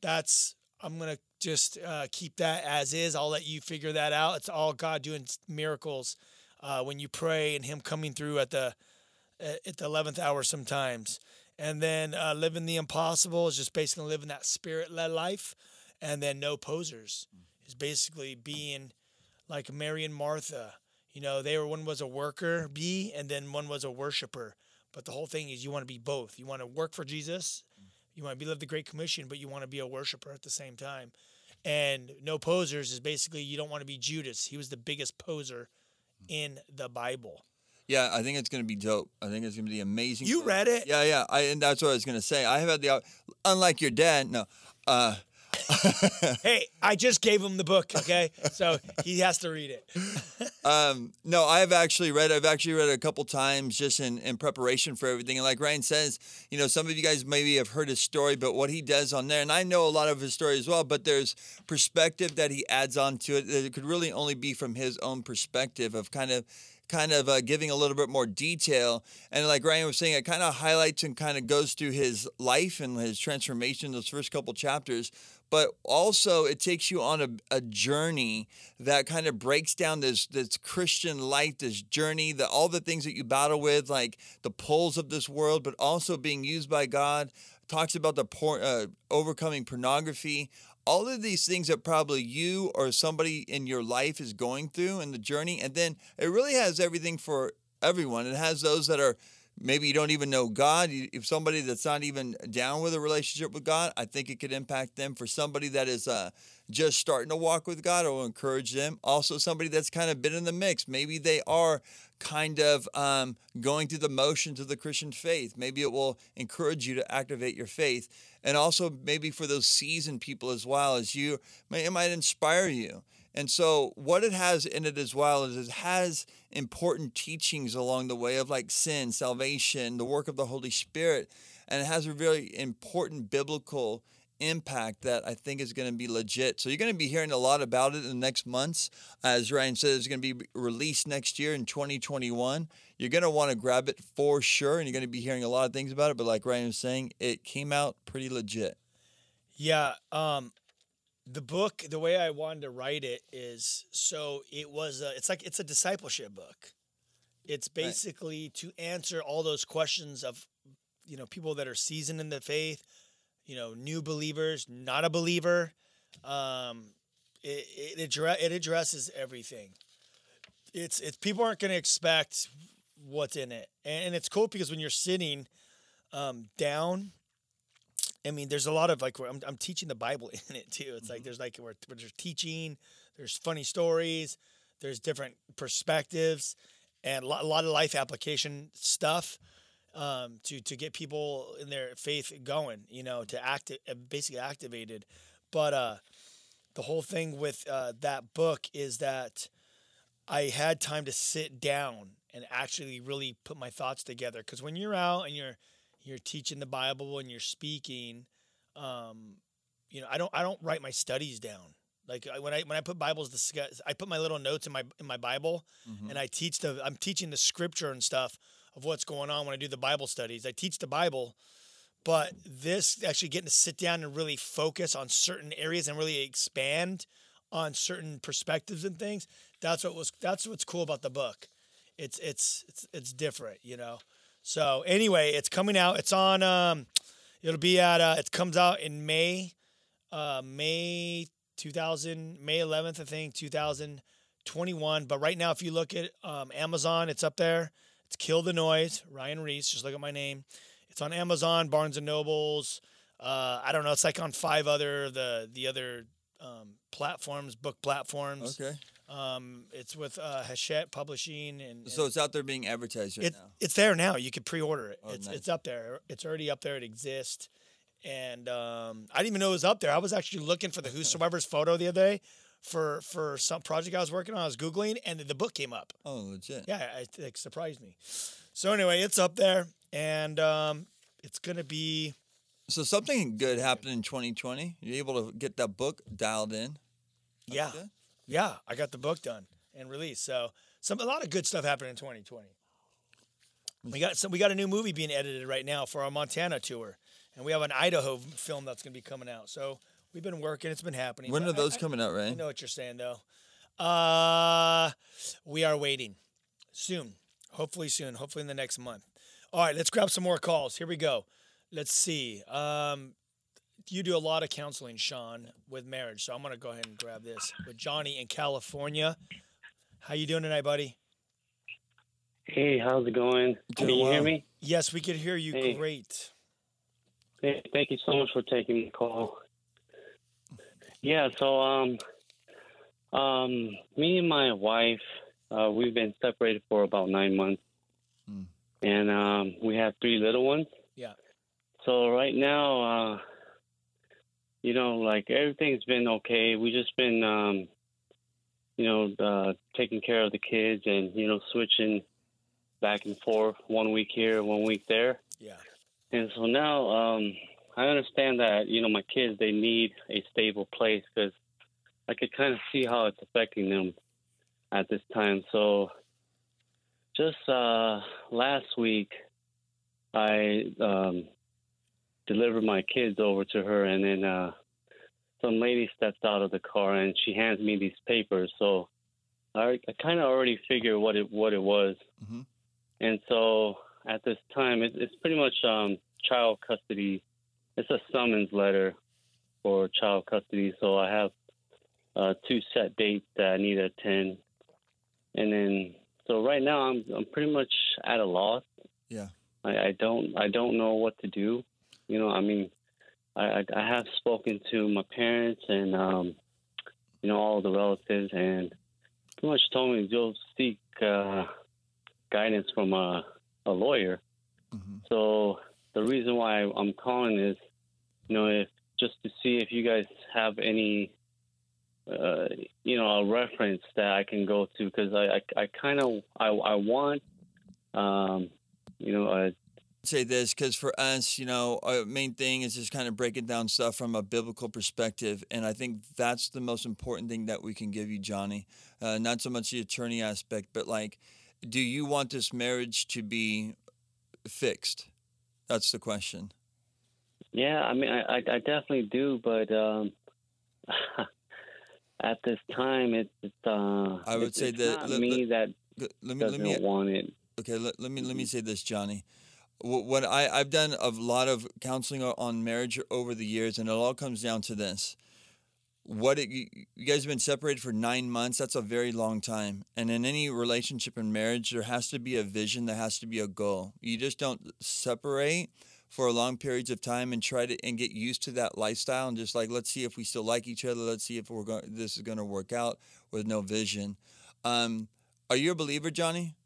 That's I'm gonna just uh, keep that as is. I'll let you figure that out. It's all God doing miracles uh, when you pray and Him coming through at the Uh, at the 11th hour sometimes. And then uh, living the impossible is just basically living that spirit led life. And then no posers mm. is basically being like Mary and Martha. You know, they were one was a worker bee and then one was a worshiper. But the whole thing is you want to be both. You want to work for Jesus, mm. you want to be live the Great Commission, but you want to be a worshiper at the same time. And no posers is basically you don't want to be Judas. He was the biggest poser mm. in the Bible. Yeah, I think it's going to be dope. I think it's going to be amazing. You read it? Yeah, yeah. I, and that's what I was going to say. I have had the, unlike your dad, no. Uh, hey, I just gave him the book, okay? So he has to read it. um, no, I have actually read. I've actually read it a couple times just in, in preparation for everything. And like Ryan says, you know, some of you guys maybe have heard his story, but what he does on there, and I know a lot of his story as well. But there's perspective that he adds on to it that it could really only be from his own perspective of kind of kind of uh, giving a little bit more detail. And like Ryan was saying, it kind of highlights and kind of goes through his life and his transformation, those first couple chapters. But also, it takes you on a, a journey that kind of breaks down this this Christian life, this journey, that all the things that you battle with, like the pulls of this world, but also being used by God. Talks about the por- uh, overcoming pornography, all of these things that probably you or somebody in your life is going through in the journey. And then it really has everything for everyone. It has those that are maybe you don't even know God. If somebody that's not even down with a relationship with God, I think it could impact them. For somebody that is uh, just starting to walk with God, I will encourage them. Also, somebody that's kind of been in the mix. Maybe they are kind of um, going through the motions of the Christian faith. Maybe it will encourage you to activate your faith. And also, maybe for those seasoned people as well as you, it might inspire you. And so, what it has in it as well is it has important teachings along the way of like sin, salvation, the work of the Holy Spirit. And it has a really important biblical impact that I think is going to be legit. So, you're going to be hearing a lot about it in the next months. As Ryan said, it's going to be released next year in 2021. You're going to want to grab it for sure. And you're going to be hearing a lot of things about it. But, like Ryan was saying, it came out pretty legit. Yeah. Um, the book, the way I wanted to write it is so it was. A, it's like it's a discipleship book. It's basically to answer all those questions of, you know, people that are seasoned in the faith, you know, new believers, not a believer. Um, it it, it addresses everything. It's it's people aren't going to expect what's in it, and it's cool because when you're sitting um, down I mean, there's a lot of like I'm, I'm teaching the Bible in it too. It's like there's like we're, we're there's teaching, there's funny stories, there's different perspectives, and a lot, a lot of life application stuff um, to to get people in their faith going. You know, to act basically activated. But uh, the whole thing with uh, that book is that I had time to sit down and actually really put my thoughts together. Because when you're out and you're you're teaching the Bible and you're speaking, um, you know, I don't I don't write my studies down. Like when I when I put Bibles, discuss, I put my little notes in my in my Bible, and I teach the I'm teaching the scripture and stuff of what's going on when I do the Bible studies. I teach the Bible, but this actually getting to sit down and really focus on certain areas and really expand on certain perspectives and things. That's what was that's what's cool about the book. It's it's it's it's different, you know. So anyway, it's coming out. It's on. Um, it'll be at. Uh, it comes out in May, uh, May two thousand, May eleventh, I think, two thousand twenty-one. But right now, if you look at um, Amazon, it's up there. It's Kill the Noise, Ryan Ries. Just look at my name. It's on Amazon, Barnes and Nobles. Uh, I don't know. It's like on five other the the other um, platforms, book platforms. Okay. Um, it's with uh, Hachette Publishing and, and So it's out there being advertised right it, now. it's there now. You could pre-order it. Oh, it's nice. it's up there. It's already up there. It exists. And um, I didn't even know it was up there. I was actually looking for the Whosoever's photo the other day for for some project I was working on. I was googling, and the book came up. Oh, legit. Yeah, it, it surprised me. So anyway, it's up there, and um, it's gonna be So something good happened in 2020. You're able to get that book dialed in. yeah, good. yeah. I got the book done and released. So some a lot of good stuff happened in 2020. We got some. We got a new movie being edited right now for our Montana tour, and we have an Idaho film that's going to be coming out. So we've been working. It's been happening. When are those I, coming out, I, I know what you're saying though. Uh, we are waiting. Soon, hopefully soon. Hopefully in the next month. All right, let's grab some more calls. Here we go. Let's see. Um, you do a lot of counseling, Sean, with marriage. So I'm gonna go ahead and grab this with Johnny in California. How you doing tonight, buddy? Hey, how's it going? Can Doing you hear me? Yes, we could hear you Hey. great. Hey, thank you so much for taking the call. Yeah, so um, um, me and my wife, uh, we've been separated for about nine months, Hmm. and um, we have three little ones. Yeah. So right now, uh, you know, like everything's been okay. We just been, um, you know, uh, taking care of the kids and you know switching back and forth, one week here, one week there. Yeah. And so now um, I understand that you know my kids they need a stable place because I could kind of see how it's affecting them at this time. So just uh, last week, I um, delivered my kids over to her, and then uh, some lady steps out of the car and she hands me these papers. So I, I kind of already figured what it what it was, Mhm. and so at this time, it, it's pretty much um, child custody. It's a summons letter for child custody. So I have uh, two set dates that I need to attend, and then so right now I'm I'm pretty much at a loss. Yeah. I, I don't I don't know what to do. You know, I mean, I I, have spoken to my parents and um, you know all the relatives, and pretty much told me to seek uh, guidance from a a lawyer. Mhm. So the reason why I'm calling is, you know, if just to see if you guys have any, uh, you know, a reference that I can go to because I, I, I kind of I, I want, um, you know, a say this because for us, you know, our main thing is just kind of breaking down stuff from a biblical perspective, and I think that's the most important thing that we can give you, Johnny. Uh, not so much the attorney aspect, but like, do you want this marriage to be fixed? That's the question. Yeah, I mean, I, I, definitely do, but um, at this time, it's uh, I would it's, say it's that- not let- me that Let let me let doesn't me want it. Okay, let, let me let me say this, Johnny. Wh- What I I've done a lot of counseling on marriage over the years, and it all comes down to this: what it, you guys have been separated for nine months. That's a very long time, and in any relationship and marriage, there has to be a vision. There has to be a goal. You just don't separate for long periods of time and try to and get used to that lifestyle and just like let's see if we still like each other. Let's see if we're going. This is going to work out with no vision. Um, are you a believer, Johnny?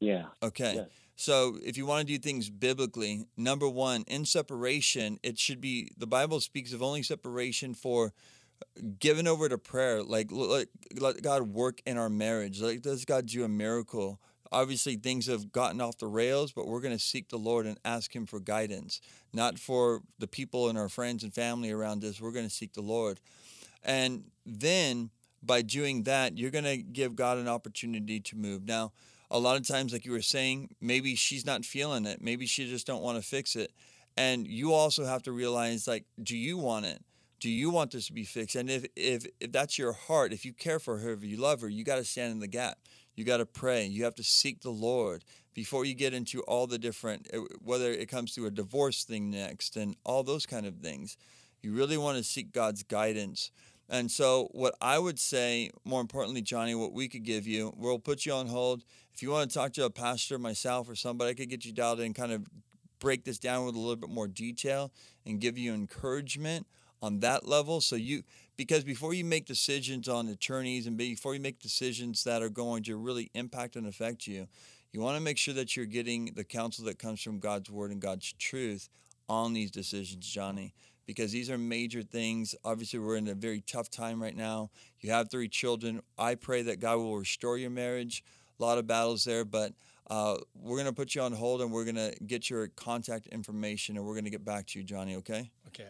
Yeah, Okay. Yes. So if you want to do things biblically, number one, in separation, it should be the Bible speaks of only separation for uh, given over to prayer. Like let, let God work in our marriage. Like does God do a miracle? Obviously, things have gotten off the rails, but we're going to seek the Lord and ask Him for guidance, not for the people and our friends and family around us. We're going to seek the Lord. And then by doing that, you're going to give God an opportunity to move. Now, a lot of times, like you were saying, maybe she's not feeling it. Maybe she just don't want to fix it. And you also have to realize, like, do you want it? Do you want this to be fixed? And if if if that's your heart, if you care for her, if you love her, you got to stand in the gap. You got to pray. You have to seek the Lord before you get into all the different, uh, whether it comes to a divorce thing next and all those kind of things. You really want to seek God's guidance. And so, what I would say, more importantly, Johnny, what we could give you, we'll put you on hold. If you want to talk to a pastor, myself, or somebody, I could get you dialed in kind of break this down with a little bit more detail and give you encouragement on that level. So, you, because before you make decisions on attorneys and before you make decisions that are going to really impact and affect you, you want to make sure that you're getting the counsel that comes from God's word and God's truth on these decisions, Johnny because these are major things. Obviously, we're in a very tough time right now. You have three children. I pray that God will restore your marriage. A lot of battles there, but uh, we're going to put you on hold and we're going to get your contact information and we're going to get back to you, Johnny, okay? Okay.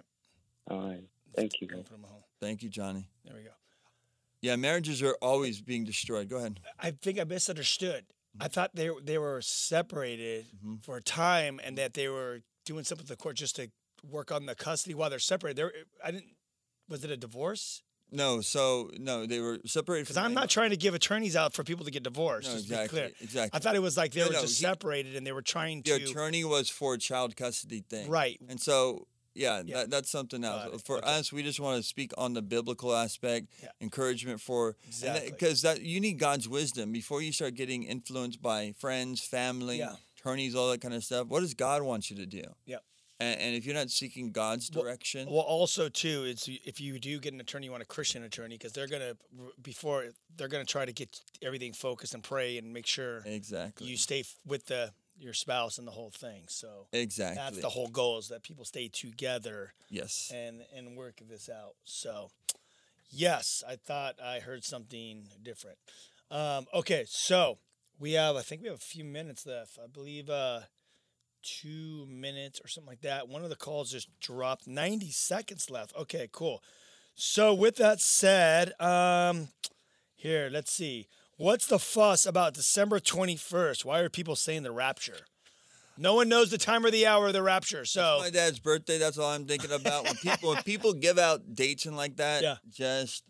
all right. Thank you. Go guys. put 'em. Thank you, Johnny. There we go. Yeah, marriages are always being destroyed. Go ahead. I think I misunderstood. I thought they they were separated Mhm. for a time, and that they were doing something with the court just to work on the custody while they're separated. There, I didn't. Was it a divorce? No, so, no, they were separated. Because I'm not trying to give attorneys out for people to get divorced. No, exactly. Exactly. I thought it was like they No, were no, just he- separated and they were trying the to. The attorney was for a child custody thing. Right. And so, yeah, Yeah. That, that's something else. It. For Okay. us, we just want to speak on the biblical aspect, Yeah. encouragement for Exactly. because that you need God's wisdom before you start getting influenced by friends, family, Yeah. attorneys, all that kind of stuff. What does God want you to do? Yep. And, and if you're not seeking God's Well- direction, Well, also too, it's if you do get an attorney, you want a Christian attorney because they're gonna before they're gonna try to get everything focused and pray and make sure exactly, you stay f- with the your spouse and the whole thing. So exactly, that's the whole goal is that people stay together yes. and and work this out. So yes, I thought I heard something different. Um, okay, so we have I think we have a few minutes left. I believe uh two minutes or something like that. One of the calls just dropped. 90 seconds left. Okay, cool. So with that said, um here, let's see. What's the fuss about December 21st? Why are people saying the rapture? No one knows the time or the hour of the rapture. So my dad's birthday. That's all I'm thinking about. When people when people give out dates and like that, Yeah. just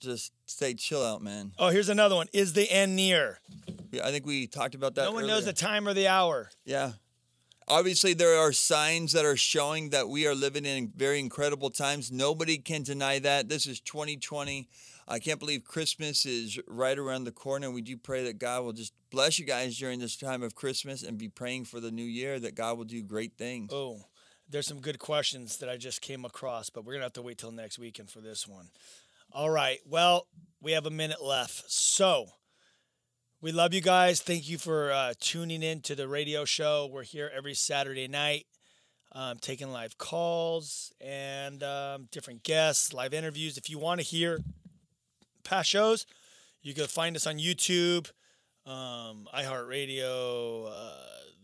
just stay chill out, man. Oh, here's another one. Is the end near? Yeah, I think we talked about that. no one knows the time or the hour. Yeah. Obviously, there are signs that are showing that we are living in very incredible times. Nobody can deny that. This is 2020. I can't believe Christmas is right around the corner. We do pray that God will just bless you guys during this time of Christmas and be praying for the new year that God will do great things. Oh, there's some good questions that I just came across, but we're going to have to wait till next weekend for this one. All right. Well, we have a minute left. So, we love you guys. Thank you for uh, tuning in to the radio show. We're here every Saturday night, um, taking live calls and um, different guests, live interviews. If you want to hear past shows, you can find us on YouTube, um, iHeartRadio, uh,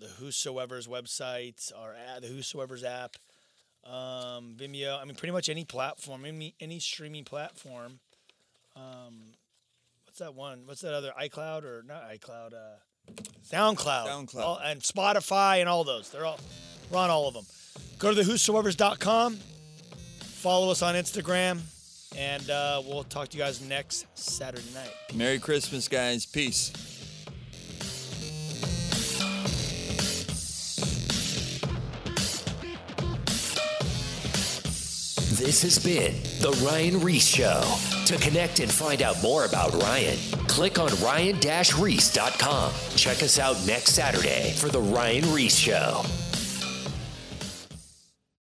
the Whosoever's website, our ad, the Whosoever's app, um, Vimeo. I mean, pretty much any platform, any any streaming platform. Um, what's that one? What's that other iCloud or not iCloud? Uh, SoundCloud. SoundCloud. All- and Spotify and all those. They're all we're on all of them. Go to the whosoevers.com. Follow us on Instagram, and uh, we'll talk to you guys next Saturday night. Merry Christmas, guys. Peace. This has been The Ryan Ries Show. To connect and find out more about Ryan, click on ryan-reese.com. Check us out next Saturday for The Ryan Ries Show.